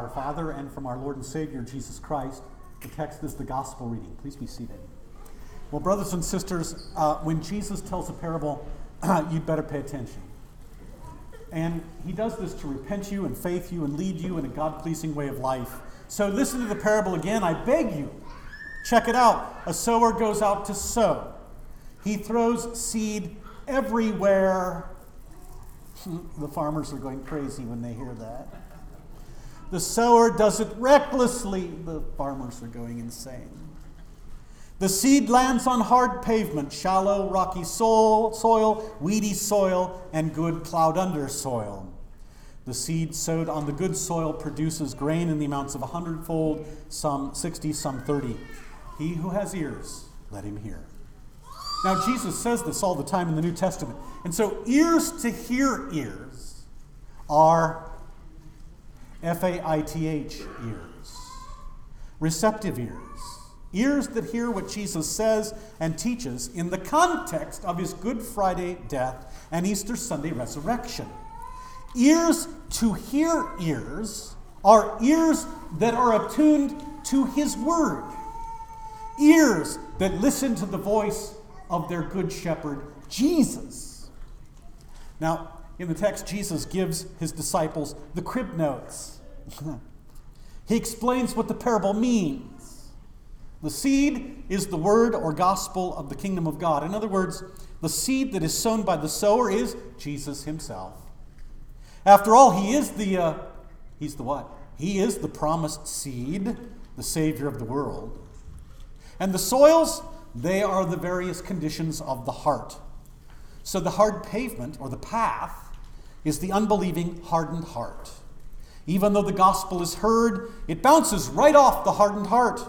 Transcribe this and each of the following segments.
our Father and from our Lord and Savior Jesus Christ. The text is the gospel reading. Please be seated. Well, brothers and sisters, uh, when Jesus tells a parable, you'd better pay attention. And he does this to repent you and faith you and lead you in a God pleasing way of life. So listen to the parable again. I beg you. Check it out. A sower goes out to sow, he throws seed everywhere. the farmers are going crazy when they hear that. The sower does it recklessly. The farmers are going insane. The seed lands on hard pavement, shallow, rocky soil, soil, weedy soil, and good plowed under soil. The seed sowed on the good soil produces grain in the amounts of a hundredfold, some 60, some 30. He who has ears, let him hear. Now, Jesus says this all the time in the New Testament. And so, ears to hear ears are F A I T H ears, receptive ears, ears that hear what Jesus says and teaches in the context of his Good Friday death and Easter Sunday resurrection. Ears to hear ears are ears that are attuned to his word, ears that listen to the voice of their good shepherd, Jesus. Now, in the text, Jesus gives his disciples the crib notes. he explains what the parable means. The seed is the word or gospel of the kingdom of God. In other words, the seed that is sown by the sower is Jesus himself. After all, he is the uh, he's the what? He is the promised seed, the savior of the world. And the soils, they are the various conditions of the heart. So the hard pavement or the path is the unbelieving, hardened heart. Even though the gospel is heard, it bounces right off the hardened heart.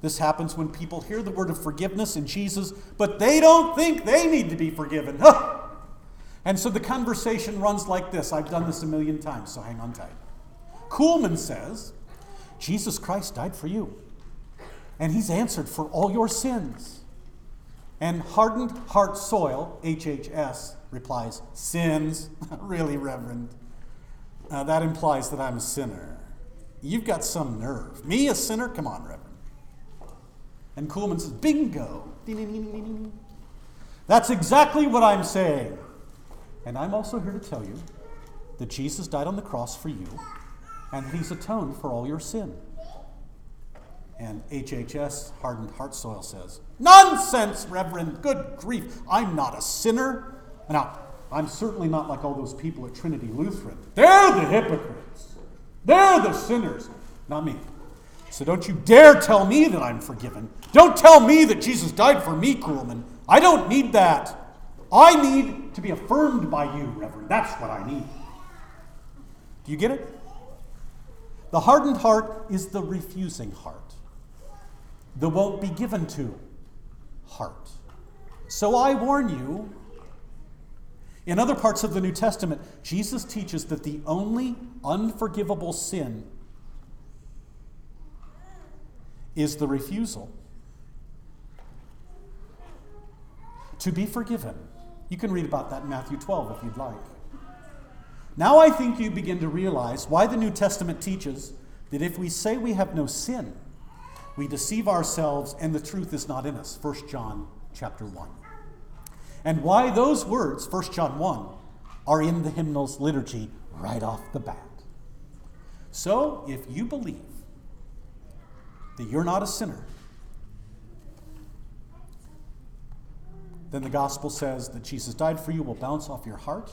This happens when people hear the word of forgiveness in Jesus, but they don't think they need to be forgiven. and so the conversation runs like this. I've done this a million times, so hang on tight. Kuhlman says, Jesus Christ died for you, and he's answered for all your sins. And hardened heart soil, HHS, replies, Sins? really, Reverend? Uh, that implies that I'm a sinner. You've got some nerve. Me, a sinner? Come on, Reverend. And Kuhlman says, Bingo! That's exactly what I'm saying. And I'm also here to tell you that Jesus died on the cross for you, and he's atoned for all your sin. And HHS, hardened heart soil, says, Nonsense, Reverend! Good grief! I'm not a sinner. Now, I'm certainly not like all those people at Trinity Lutheran. They're the hypocrites. They're the sinners. Not me. So don't you dare tell me that I'm forgiven. Don't tell me that Jesus died for me, Kuhlman. I don't need that. I need to be affirmed by you, Reverend. That's what I need. Do you get it? The hardened heart is the refusing heart, the won't be given to heart. So I warn you in other parts of the New Testament, Jesus teaches that the only unforgivable sin is the refusal to be forgiven. You can read about that in Matthew 12 if you'd like. Now I think you begin to realize why the New Testament teaches that if we say we have no sin, we deceive ourselves and the truth is not in us. 1 John chapter 1 and why those words, 1 John 1, are in the hymnal's liturgy right off the bat. So, if you believe that you're not a sinner, then the gospel says that Jesus died for you will bounce off your heart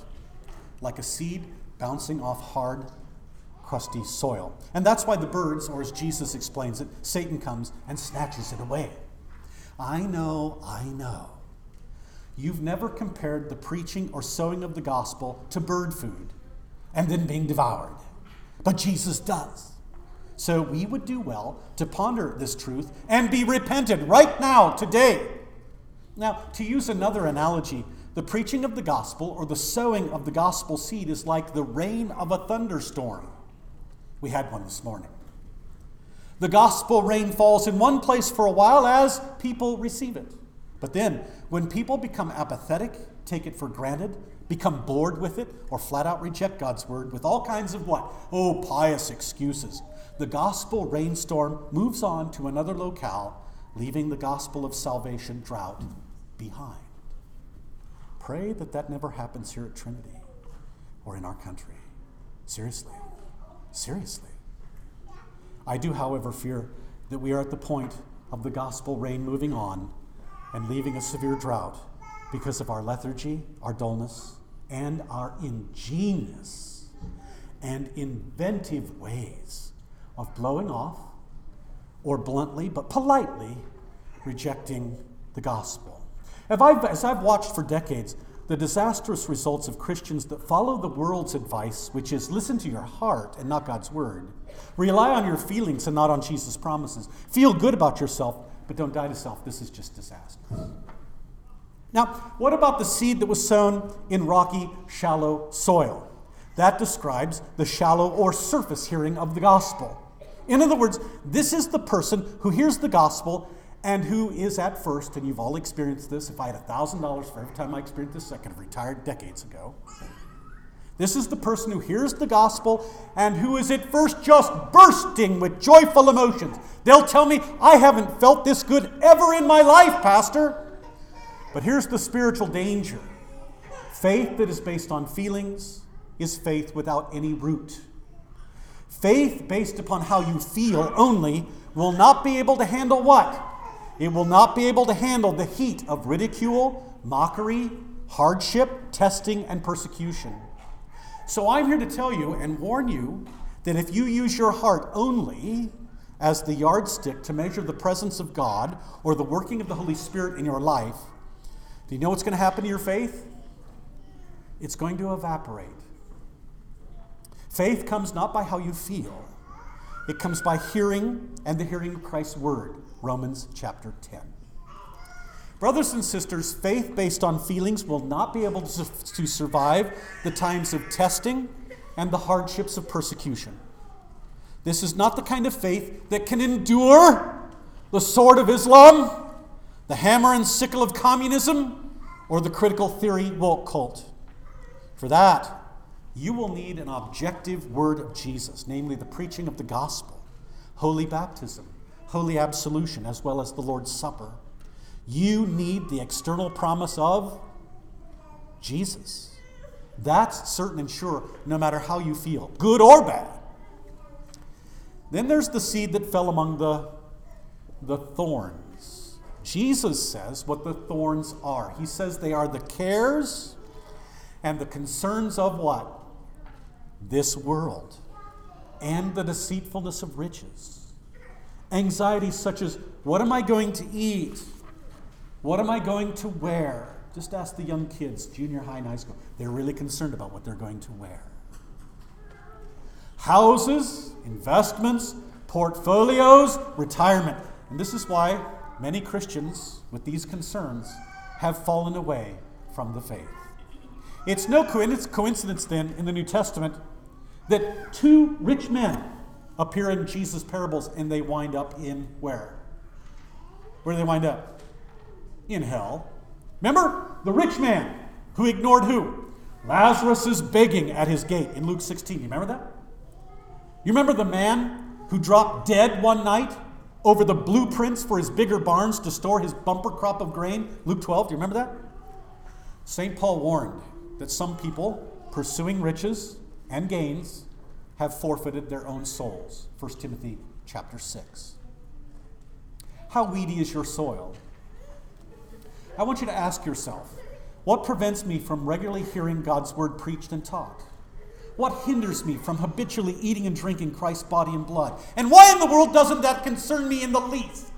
like a seed bouncing off hard, crusty soil. And that's why the birds, or as Jesus explains it, Satan comes and snatches it away. I know, I know You've never compared the preaching or sowing of the gospel to bird food and then being devoured. But Jesus does. So we would do well to ponder this truth and be repented right now, today. Now, to use another analogy, the preaching of the gospel or the sowing of the gospel seed is like the rain of a thunderstorm. We had one this morning. The gospel rain falls in one place for a while as people receive it. But then, when people become apathetic take it for granted, become bored with it, or flat out reject God's word with all kinds of what? Oh, pious excuses. The gospel rainstorm moves on to another locale, leaving the gospel of salvation drought behind. Pray that that never happens here at Trinity or in our country. Seriously. Seriously. I do, however, fear that we are at the point of the gospel rain moving on and leaving a severe drought because of our lethargy, our dullness, and our ingenious and inventive ways of blowing off or bluntly but politely rejecting the gospel. As I've watched for decades the disastrous results of Christians that follow the world's advice, which is listen to your heart and not God's word, rely on your feelings and not on Jesus' promises, feel good about yourself, but don't die to self, this is just disastrous. Now, what about the seed that was sown in rocky, shallow soil? That describes the shallow or surface hearing of the gospel. In other words, this is the person who hears the gospel and who is at first, and you've all experienced this. If I had $1,000 for every time I experienced this, I could have retired decades ago. This is the person who hears the gospel and who is at first just bursting with joyful emotions. They'll tell me, I haven't felt this good ever in my life, Pastor. But here's the spiritual danger faith that is based on feelings is faith without any root. Faith based upon how you feel only will not be able to handle what? It will not be able to handle the heat of ridicule, mockery, hardship, testing, and persecution. So I'm here to tell you and warn you that if you use your heart only as the yardstick to measure the presence of God or the working of the Holy Spirit in your life, do you know what's going to happen to your faith? It's going to evaporate. Faith comes not by how you feel, it comes by hearing and the hearing of Christ's word. Romans chapter 10. Brothers and sisters, faith based on feelings will not be able to, survive the times of testing and the hardships of persecution. This is not the kind of faith that can endure the sword of Islam, the hammer and sickle of communism, or the critical theory woke cult. For that, you will need an objective word of Jesus, namely the preaching of the gospel, holy baptism, holy absolution, as well as the Lord's Supper. You need the external promise of Jesus. That's certain and sure, no matter how you feel, good or bad. Then there's the seed that fell among the, the thorns. Jesus says what the thorns are. He says they are the cares and the concerns of what? This world and the deceitfulness of riches. Anxieties such as what am I going to eat? What am I going to wear? Just ask the young kids, junior high and high school. They're really concerned about what they're going to wear. Houses, investments, portfolios, retirement. And this is why many Christians with these concerns have fallen away from the faith. It's no coincidence then in the New Testament that two rich men appear in Jesus' parables and they wind up in where? Where do they wind up? in hell. Remember the rich man who ignored who? Lazarus is begging at his gate in Luke 16. You remember that? You remember the man who dropped dead one night over the blueprints for his bigger barns to store his bumper crop of grain? Luke 12. Do you remember that? St. Paul warned that some people pursuing riches and gains have forfeited their own souls. 1 Timothy chapter 6. How weedy is your soil? I want you to ask yourself what prevents me from regularly hearing God's word preached and taught? What hinders me from habitually eating and drinking Christ's body and blood? And why in the world doesn't that concern me in the least?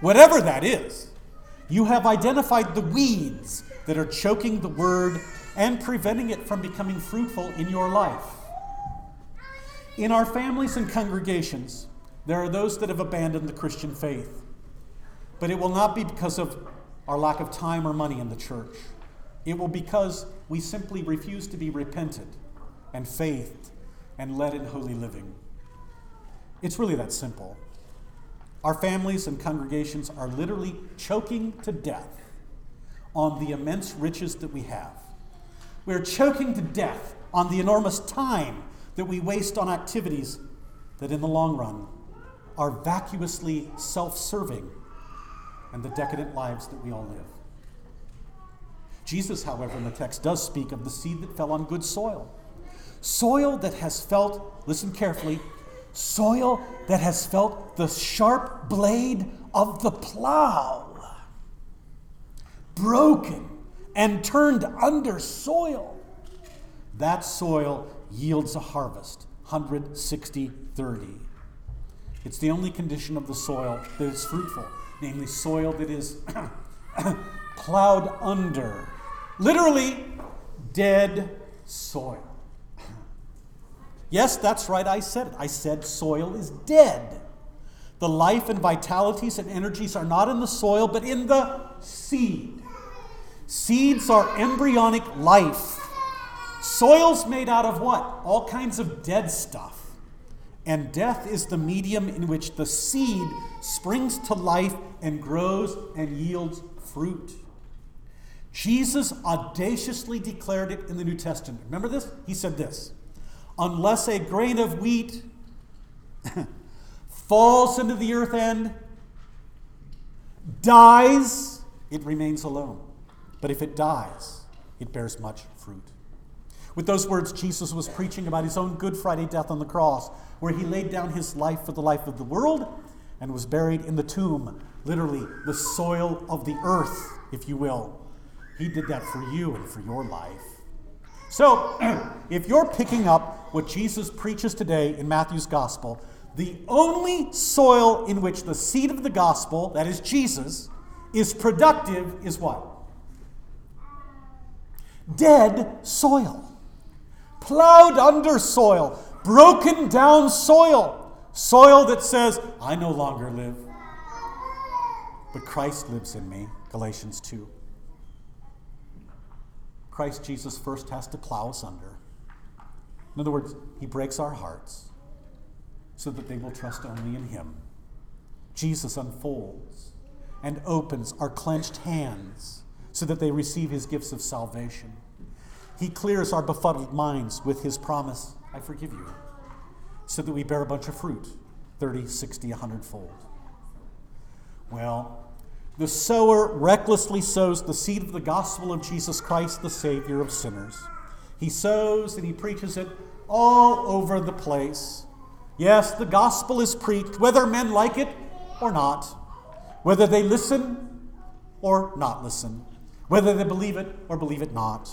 Whatever that is, you have identified the weeds that are choking the word and preventing it from becoming fruitful in your life. In our families and congregations, there are those that have abandoned the Christian faith. But it will not be because of our lack of time or money in the church. It will because we simply refuse to be repented and faithed and led in holy living. It's really that simple. Our families and congregations are literally choking to death on the immense riches that we have. We're choking to death on the enormous time that we waste on activities that, in the long run, are vacuously self serving and the decadent lives that we all live. Jesus, however, in the text does speak of the seed that fell on good soil. Soil that has felt, listen carefully, soil that has felt the sharp blade of the plow, broken and turned under soil. That soil yields a harvest 160 30. It's the only condition of the soil that is fruitful, namely, soil that is plowed under. Literally, dead soil. Yes, that's right, I said it. I said soil is dead. The life and vitalities and energies are not in the soil, but in the seed. Seeds are embryonic life. Soil's made out of what? All kinds of dead stuff. And death is the medium in which the seed springs to life and grows and yields fruit. Jesus audaciously declared it in the New Testament. Remember this? He said this Unless a grain of wheat falls into the earth and dies, it remains alone. But if it dies, it bears much fruit. With those words, Jesus was preaching about his own Good Friday death on the cross, where he laid down his life for the life of the world and was buried in the tomb, literally, the soil of the earth, if you will. He did that for you and for your life. So, if you're picking up what Jesus preaches today in Matthew's gospel, the only soil in which the seed of the gospel, that is Jesus, is productive is what? Dead soil. Plowed under soil, broken down soil, soil that says, I no longer live, but Christ lives in me. Galatians 2. Christ Jesus first has to plow us under. In other words, he breaks our hearts so that they will trust only in him. Jesus unfolds and opens our clenched hands so that they receive his gifts of salvation. He clears our befuddled minds with his promise, I forgive you, so that we bear a bunch of fruit 30, 60, 100 fold. Well, the sower recklessly sows the seed of the gospel of Jesus Christ, the Savior of sinners. He sows and he preaches it all over the place. Yes, the gospel is preached, whether men like it or not, whether they listen or not listen, whether they believe it or believe it not.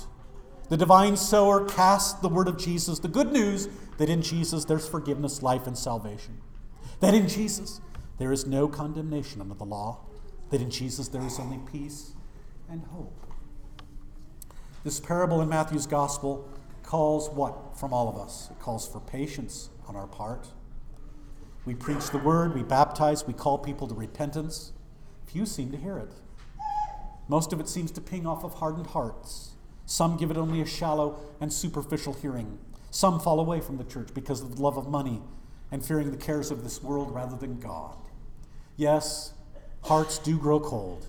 The divine sower casts the word of Jesus, the good news that in Jesus there's forgiveness, life, and salvation. That in Jesus there is no condemnation under the law. That in Jesus there is only peace and hope. This parable in Matthew's gospel calls what from all of us? It calls for patience on our part. We preach the word, we baptize, we call people to repentance. Few seem to hear it. Most of it seems to ping off of hardened hearts. Some give it only a shallow and superficial hearing. Some fall away from the church because of the love of money and fearing the cares of this world rather than God. Yes, hearts do grow cold.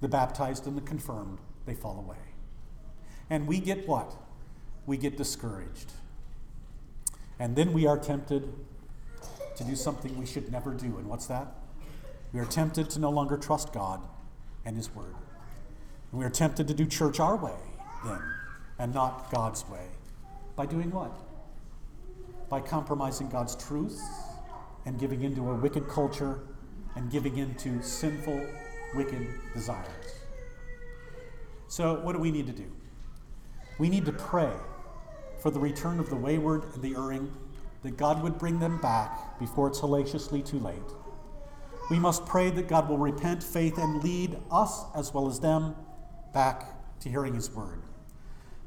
The baptized and the confirmed, they fall away. And we get what? We get discouraged. And then we are tempted to do something we should never do. And what's that? We are tempted to no longer trust God and His Word. And we are tempted to do church our way then and not God's way. By doing what? By compromising God's truth and giving into a wicked culture and giving in to sinful, wicked desires. So, what do we need to do? We need to pray for the return of the wayward and the erring, that God would bring them back before it's hellaciously too late. We must pray that God will repent, faith, and lead us as well as them back to hearing His word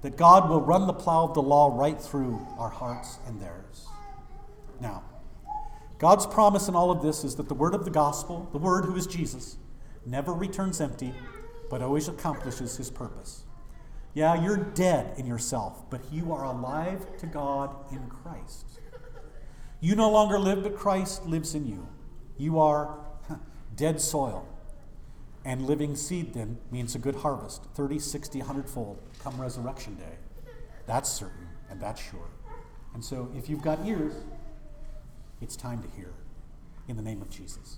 that God will run the plow of the law right through our hearts and theirs. Now, God's promise in all of this is that the word of the gospel, the word who is Jesus, never returns empty, but always accomplishes his purpose. Yeah, you're dead in yourself, but you are alive to God in Christ. You no longer live, but Christ lives in you. You are dead soil. And living seed then means a good harvest 30, 60, 100 fold come resurrection day. That's certain and that's sure. And so if you've got ears, it's time to hear. In the name of Jesus.